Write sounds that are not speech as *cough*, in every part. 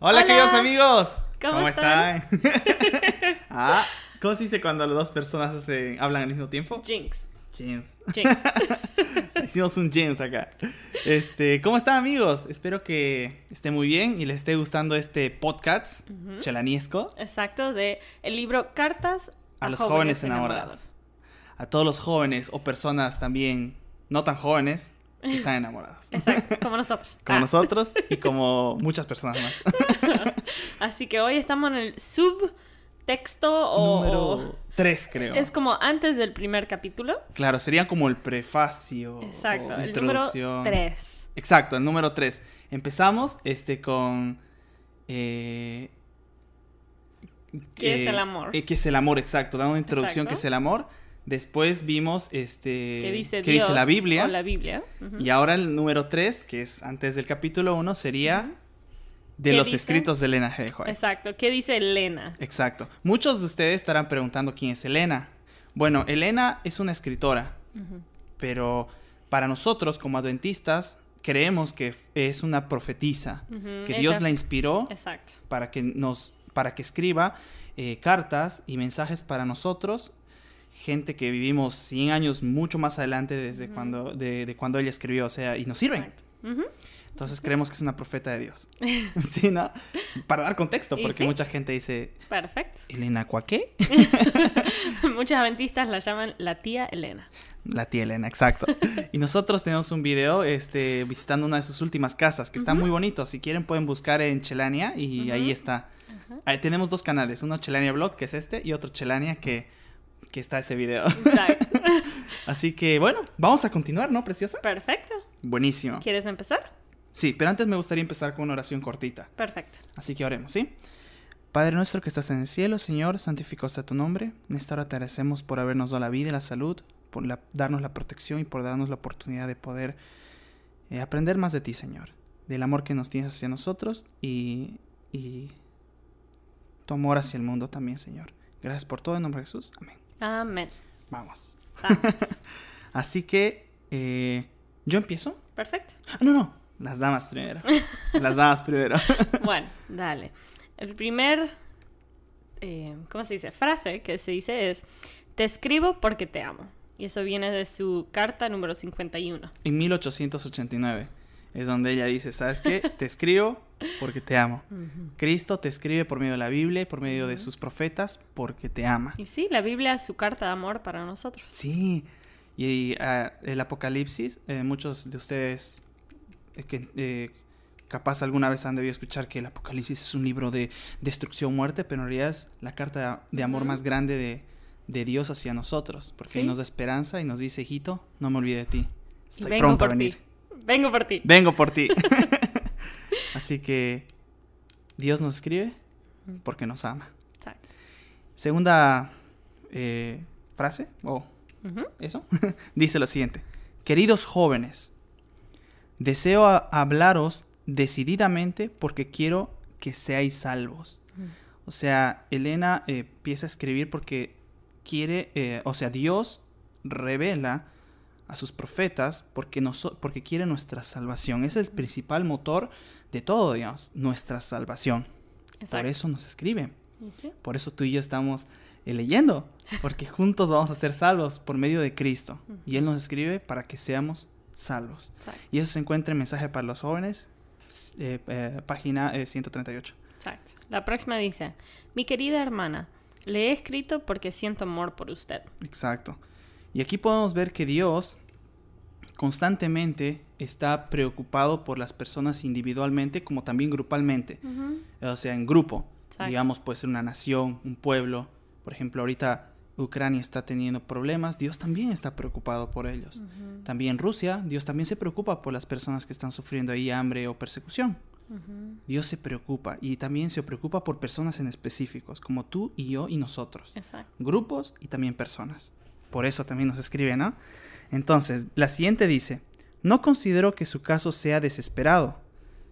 Hola, Hola. queridos amigos. ¿Cómo están? *laughs* *laughs* ah, ¿cómo se dice cuando las dos personas hablan al mismo tiempo? Jinx. Jeans. Jinx. *laughs* Hicimos un jeans acá. Este, ¿cómo están amigos? Espero que estén muy bien y les esté gustando este podcast Ujú. chelaniesco Exacto, de el libro Cartas a los jóvenes enamorados. A todos los jóvenes o personas también no tan jóvenes están enamorados. Exacto, *laughs* como nosotros. Como Ah, nosotros y como *laughs* muchas personas más. *laughs* Así que hoy estamos en el subtexto o, Número o 3, creo. es como antes del primer capítulo. Claro, sería como el prefacio. Exacto, o el número introducción. 3. Exacto, el número 3. Empezamos este con. eh, ¿Qué es eh, el amor? eh, ¿Qué es el amor? Exacto, dando una introducción, ¿qué Exacto. es el amor? Después vimos este. ¿Qué dice qué Dios? dice la Biblia. O la Biblia. Y ahora el número 3, que es antes del capítulo 1, sería de ¿Qué los dice? escritos de Elena G. White. Exacto, ¿qué dice Elena? Exacto. Muchos de ustedes estarán preguntando quién es Elena. Bueno, Elena es una escritora, pero para nosotros como adventistas creemos que es una profetisa, que ella- Dios la inspiró Exacto. para que nos para que escriba eh, cartas y mensajes para nosotros, gente que vivimos 100 años mucho más adelante desde cuando de, de cuando ella escribió, o sea, y nos sirven. Entonces creemos que es una profeta de Dios. *laughs* *laughs* sí, ¿no? Para dar contexto, porque sí. mucha gente dice, Perfecto. ¿Elena Cuaqué? *laughs* Muchos adventistas la llaman la tía Elena. La tía Elena, exacto. Y nosotros tenemos un video este, visitando una de sus últimas casas, que está muy bonito. Si quieren pueden buscar en Chelania y ahí está. Ahí tenemos dos canales, uno Chelania Blog, que es este, y otro Chelania, que, que está ese video. Exacto. *laughs* Así que bueno, vamos a continuar, ¿no, preciosa? Perfecto. Buenísimo. ¿Quieres empezar? Sí, pero antes me gustaría empezar con una oración cortita. Perfecto. Así que oremos, ¿sí? Padre nuestro que estás en el cielo, Señor, santificado sea tu nombre. En esta hora te agradecemos por habernos dado la vida y la salud, por la- darnos la protección y por darnos la oportunidad de poder eh, aprender más de ti, Señor. Del amor que nos tienes hacia nosotros y, y tu amor hacia el mundo también, Señor. Gracias por todo en nombre de Jesús. Amén. Amén. Vamos. Vamos. *laughs* Así que, eh, ¿yo empiezo? Perfecto. Ah, no, no. Las damas primero. Las damas primero. *laughs* Bueno, dale. El primer, eh, ¿cómo se dice? Frase que se dice es, te escribo porque te amo. Y eso viene de su carta número 51. En 1889 es donde ella dice, ¿sabes qué? Te escribo porque te amo. Cristo te escribe por medio de la Biblia por medio de sus profetas porque te ama. Y sí, la Biblia es su carta de amor para nosotros. Sí. Y ah, el Apocalipsis, eh, muchos de ustedes eh, que eh, capaz alguna vez han debido escuchar que el Apocalipsis es un libro de destrucción, muerte, pero en realidad es la carta de amor más grande de, de Dios hacia nosotros, porque ahí nos da esperanza y nos dice, hijito, no me olvide de ti. Estoy vengo pronto a venir. ti. Vengo por ti. Vengo por ti. *laughs* Así que Dios nos escribe porque nos ama. Exacto. Segunda eh, frase, o eso, *laughs* dice lo siguiente. Queridos jóvenes, deseo hablaros decididamente porque quiero que seáis salvos. Mm. O sea, Elena eh, empieza a escribir porque quiere, eh, o sea, Dios revela a sus profetas porque, noso- porque quiere nuestra salvación. Es el principal motor de todo, Dios, nuestra salvación. Por eso nos escribe. Sí, Por eso tú y yo estamos eh, leyendo, porque juntos vamos a ser salvos por medio de Cristo. Y Él nos escribe para que seamos salvos. exacto. Y eso se encuentra en Mensaje para los Jóvenes, eh, eh, página eh, 138. Exacto. La próxima dice, mi querida hermana, le he escrito porque siento amor por usted. Exacto. Y aquí podemos ver que Dios constantemente está preocupado por las personas individualmente como también grupalmente. O sea, en grupo. Exacto. Digamos, puede ser una nación, un pueblo. Por ejemplo, ahorita Ucrania está teniendo problemas. Dios también está preocupado por ellos. También Rusia, Dios también se preocupa por las personas que están sufriendo ahí hambre o persecución. Dios se preocupa y también se preocupa por personas en específicos, como tú y yo y nosotros. Exacto. Grupos y también personas. Por eso también nos escribe, ¿no? Entonces, la siguiente dice, no considero que su caso sea desesperado.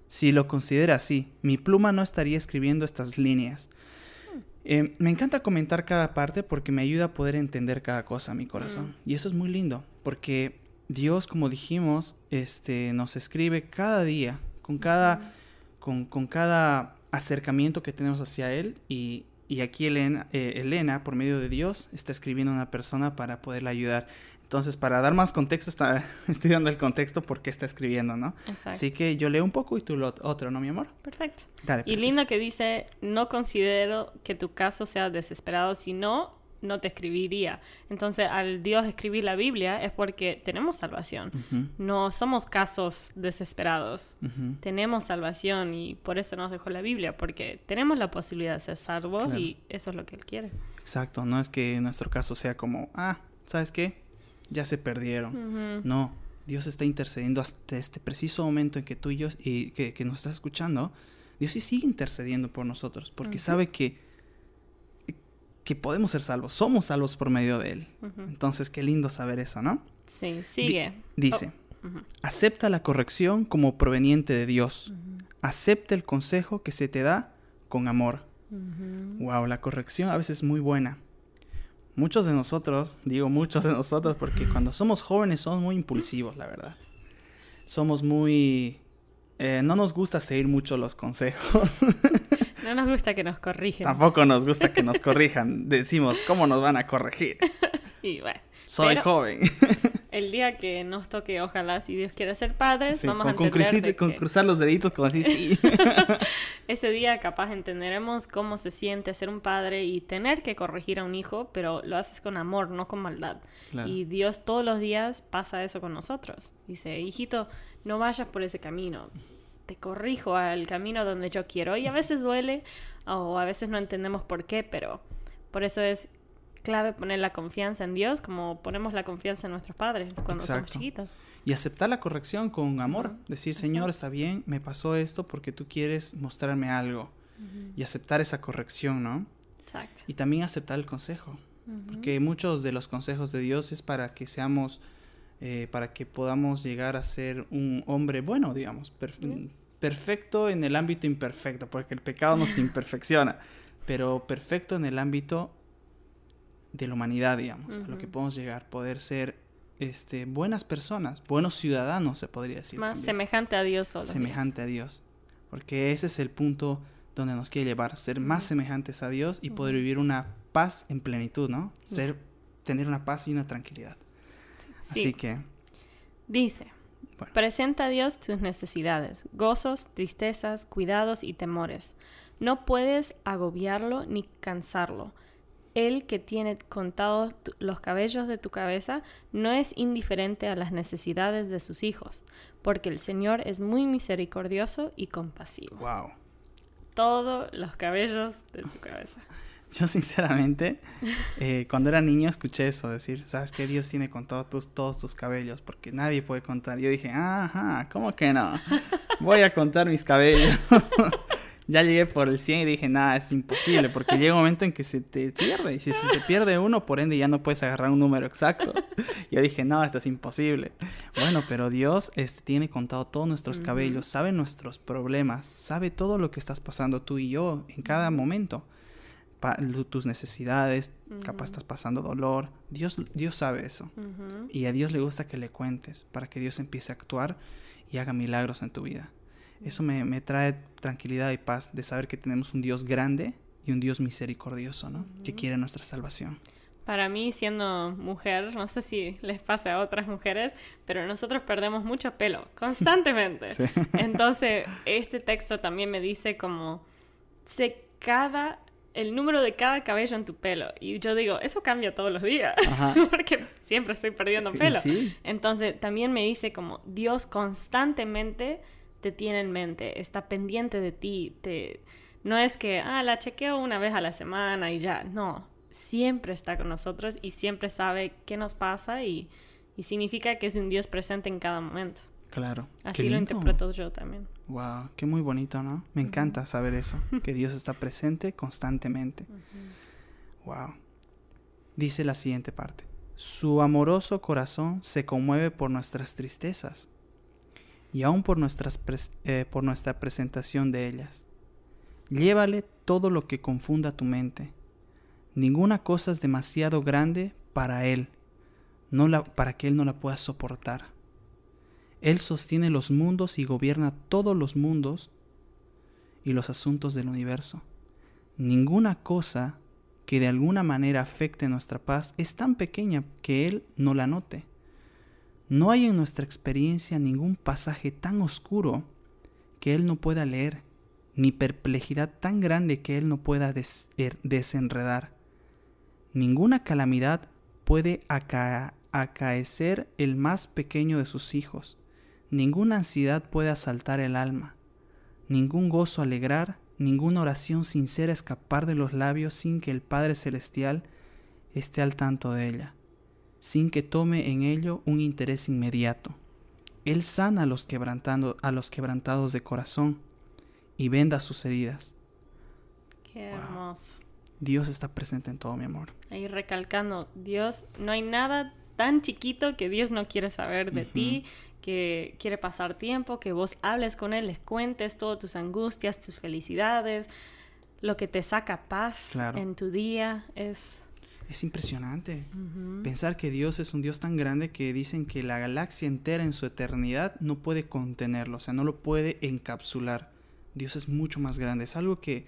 Si lo considera así, mi pluma no estaría escribiendo estas líneas. Eh, me encanta comentar cada parte porque me ayuda a poder entender cada cosa, mi corazón. Y eso es muy lindo, porque Dios, como dijimos, este, nos escribe cada día, con cada, con, con cada acercamiento que tenemos hacia Él y, y aquí Elena, eh, Elena, por medio de Dios, está escribiendo a una persona para poderla ayudar. Entonces, para dar más contexto, está, *laughs* estoy dando el contexto por qué está escribiendo, ¿no? Exacto. Así que yo leo un poco y tú lo otro, ¿no, mi amor? Perfecto. Dale, Y preciosa. lindo que dice, no considero que tu caso sea desesperado, si no, te escribiría. Entonces, al Dios escribir la Biblia es porque tenemos salvación. No somos casos desesperados. Tenemos salvación y por eso nos dejó la Biblia, porque tenemos la posibilidad de ser salvos Claro. y eso es lo que Él quiere. Exacto, no es que nuestro caso sea como, ah, ¿sabes qué? Ya se perdieron. No, Dios está intercediendo hasta este preciso momento en que tú y yo, y que, que nos estás escuchando, Dios sí sigue intercediendo por nosotros, porque sabe que, que podemos ser salvos, somos salvos por medio de Él. Entonces, qué lindo saber eso, ¿no? Sí, sigue. Dice, Oh, acepta la corrección como proveniente de Dios, acepta el consejo que se te da con amor. Wow, la corrección a veces es muy buena. Muchos de nosotros, digo muchos de nosotros porque cuando somos jóvenes somos muy impulsivos, la verdad. Somos muy... eh, no nos gusta seguir mucho los consejos. *laughs* No nos gusta que nos corrigen. Tampoco nos gusta que nos corrijan. *laughs* Decimos, ¿cómo nos van a corregir? Y bueno, Soy joven. *laughs* el día que nos toque, ojalá, si Dios quiere ser padres, Sí, vamos con, a con entender crucir- de con que cruzar los deditos como así, sí. *laughs* ese día capaz entenderemos cómo se siente ser un padre y tener que corregir a un hijo, pero lo haces con amor, no con maldad. Claro. Y Dios todos los días pasa eso con nosotros. Dice, hijito, no vayas por ese camino. Te corrijo al camino donde yo quiero. Y a veces duele o a veces no entendemos por qué, pero por eso es clave poner la confianza en Dios como ponemos la confianza en nuestros padres cuando somos chiquitos. Y aceptar la corrección con amor. Decir, Señor, está bien, me pasó esto porque tú quieres mostrarme algo. Y aceptar esa corrección, ¿no? Exacto. Y también aceptar el consejo. Porque muchos de los consejos de Dios es para que seamos, eh, para que podamos llegar a ser un hombre bueno, digamos, perfecto en el ámbito imperfecto, porque el pecado nos imperfecciona, *laughs* pero perfecto en el ámbito de la humanidad, digamos, a lo que podemos llegar, poder ser este, buenas personas, buenos ciudadanos, se podría decir. Más también. semejante a Dios todos los días. semejante a Dios, porque ese es el punto donde nos quiere llevar, ser más semejantes a Dios y poder vivir una paz en plenitud, ¿no? Ser, tener una paz y una tranquilidad. Así Sí. que, Dice, Bueno. presenta a Dios tus necesidades, gozos, tristezas, cuidados y temores. No puedes agobiarlo ni cansarlo. Él que tiene contados los cabellos de tu cabeza no es indiferente a las necesidades de sus hijos, porque el Señor es muy misericordioso y compasivo. wow. Todos los cabellos de tu cabeza. *laughs* Yo sinceramente, eh, cuando era niño escuché eso, decir, ¿sabes qué? Dios tiene contado tus, todos tus cabellos, porque nadie puede contar. Yo dije, ajá, ¿cómo que no? Voy a contar mis cabellos. *laughs* ya llegué por el 100 y dije, nada, es imposible, porque llega un momento en que se te pierde, y si se te pierde uno, por ende ya no puedes agarrar un número exacto. Yo dije, no, esto es imposible. Bueno, pero Dios este, tiene contado todos nuestros cabellos, sabe nuestros problemas, sabe todo lo que estás pasando tú y yo en cada momento tus necesidades, capaz Ujú. estás pasando dolor. Dios, Dios sabe eso. Y a Dios le gusta que le cuentes para que Dios empiece a actuar y haga milagros en tu vida. Eso me, me trae tranquilidad y paz de saber que tenemos un Dios grande y un Dios misericordioso, ¿no? Que quiere nuestra salvación. Para mí, siendo mujer, no sé si les pasa a otras mujeres, pero nosotros perdemos mucho pelo *laughs* constantemente. Sí. Entonces, este texto también me dice como, sé cada, el número de cada cabello en tu pelo. Y yo digo, eso cambia todos los días, Ajá. *laughs* porque siempre estoy perdiendo pelo. sí, Entonces, también me dice como, Dios constantemente te tiene en mente, está pendiente de ti, te... No es que, ah, la chequeo una vez a la semana y ya, no, siempre está con nosotros y siempre sabe qué nos pasa y, y significa que es un Dios presente en cada momento. claro. Así lo interpreto yo también. Wow, qué muy bonito, ¿no? Me encanta saber eso, *laughs* que Dios está presente constantemente. Wow. Dice la siguiente parte. Su amoroso corazón se conmueve por nuestras tristezas y aún por, nuestras eh, por nuestra presentación de ellas. Llévale todo lo que confunda tu mente. Ninguna cosa es demasiado grande para él, no la, para que él no la pueda soportar. Él sostiene los mundos y gobierna todos los mundos y los asuntos del universo. Ninguna cosa que de alguna manera afecte nuestra paz es tan pequeña que Él no la note. No hay en nuestra experiencia ningún pasaje tan oscuro que Él no pueda leer, ni perplejidad tan grande que Él no pueda er, desenredar. Ninguna calamidad puede acaecer el más pequeño de sus hijos, ninguna ansiedad puede asaltar el alma, ningún gozo alegrar, ninguna oración sincera escapar de los labios sin que el Padre Celestial esté al tanto de ella sin que tome en ello un interés inmediato. Él sana a los, quebrantando, a los quebrantados de corazón y venda sus heridas. Qué hermoso. Dios está presente en todo mi amor. Ahí recalcando, Dios, no hay nada tan chiquito que Dios no quiere saber de ti, que quiere pasar tiempo, que vos hables con Él, les cuentes todas tus angustias, tus felicidades, lo que te saca paz en tu día. Es es impresionante. Pensar que Dios es un Dios tan grande que dicen que la galaxia entera en su eternidad no puede contenerlo, o sea, no lo puede encapsular. Dios es mucho más grande. Es algo que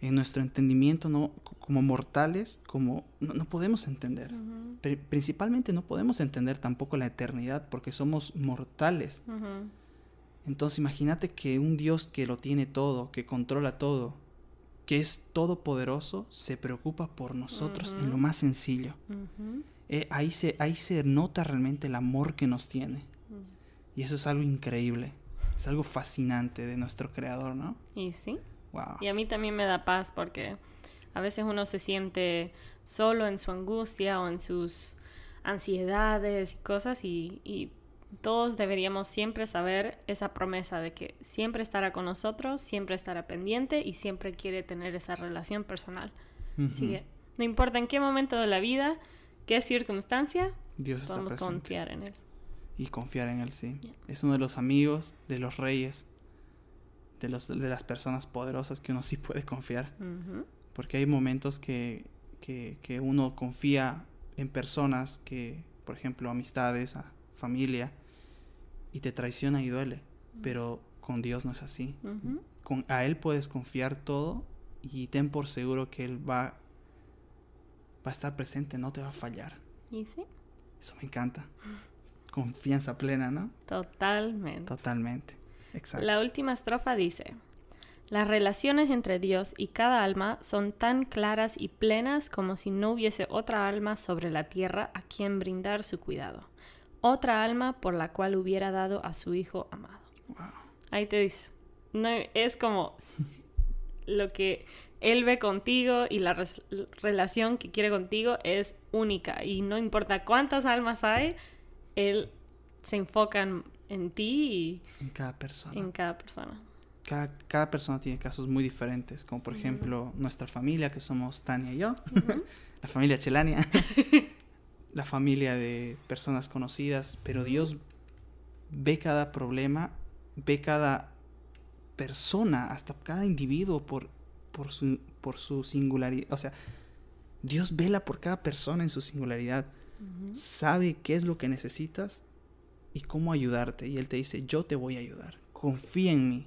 en nuestro entendimiento, no, como mortales, como no, podemos entender. principalmente no podemos entender tampoco la eternidad porque somos mortales. Entonces imagínate que un Dios que lo tiene todo, que controla todo, que es todopoderoso, se preocupa por nosotros en lo más sencillo. Eh, ahí, se, ahí se nota realmente el amor que nos tiene. Y eso es algo increíble. Es algo fascinante de nuestro creador, ¿no? Y sí. Wow. Y a mí también me da paz porque a veces uno se siente solo en su angustia o en sus ansiedades y cosas y, y todos deberíamos siempre saber esa promesa de que siempre estará con nosotros, siempre estará pendiente y siempre quiere tener esa relación personal. Así que no importa en qué momento de la vida, qué circunstancia, Dios podemos confiar en Él. Y confiar en Él, sí. Es uno de los amigos, de los reyes, de, los, de las personas poderosas que uno sí puede confiar. Porque hay momentos que, que, que uno confía en personas que, por ejemplo, amistades, familia, y te traiciona y duele. Pero con Dios no es así. con, a Él puedes confiar todo y ten por seguro que Él va, va a estar presente, no te va a fallar. ¿Y sí? Eso me encanta. Confianza plena, ¿no? Totalmente. Totalmente. Exacto. La última estrofa dice, las relaciones entre Dios y cada alma son tan claras y plenas como si no hubiese otra alma sobre la tierra a quien brindar su cuidado otra alma por la cual hubiera dado a su hijo amado. Ahí te dice. No, es como lo que él ve contigo y la relación que quiere contigo es única. Y no importa cuántas almas hay, él se enfoca en, ti y en cada persona. En cada persona. Cada, persona tiene casos muy diferentes, como por ejemplo nuestra familia, que somos Tania y yo, *laughs* la familia Chelania. *laughs* la familia de personas conocidas, pero Dios ve cada problema, ve cada persona, hasta cada individuo por, por, su, por su singularidad. O sea, Dios vela por cada persona en su singularidad. Sabe qué es lo que necesitas y cómo ayudarte. Y Él te dice, yo te voy a ayudar. Confía en mí,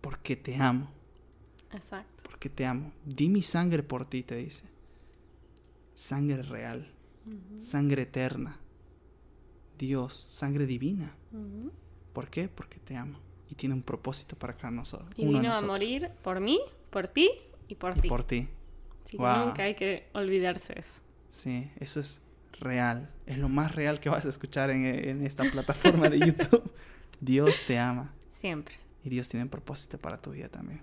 porque te amo. Exacto. Porque te amo. Di mi sangre por ti, te dice. Sangre real sangre eterna, Dios, sangre divina. ¿Por qué? Porque te amo y tiene un propósito para cada nosotros. Y vino a morir por mí, por ti y por y ti. Por ti. nunca hay que olvidarse eso. Sí, eso es real. Es lo más real que vas a escuchar en, en esta plataforma de YouTube. *laughs* Dios te ama. Siempre. Y Dios tiene un propósito para tu vida también.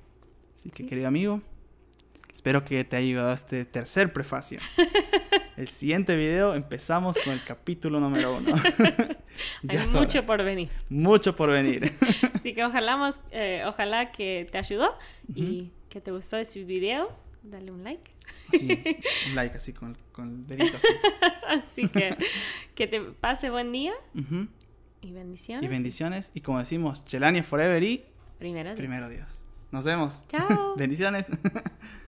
Así que, querido amigo, espero que te haya ayudado este tercer prefacio. *laughs* El siguiente video empezamos con el capítulo número uno. *laughs* Hay mucho por venir. Mucho por venir. Así que ojalá, eh, ojalá que te ayudó y que te gustó este video. Dale un like. Sí, *laughs* un like así con, el dedito así. *laughs* así que *laughs* que te pase buen día. Y bendiciones. Y bendiciones. Y como decimos, Chelania Forever y... Primero Dios. Primero Dios. Nos vemos. Chao. bendiciones.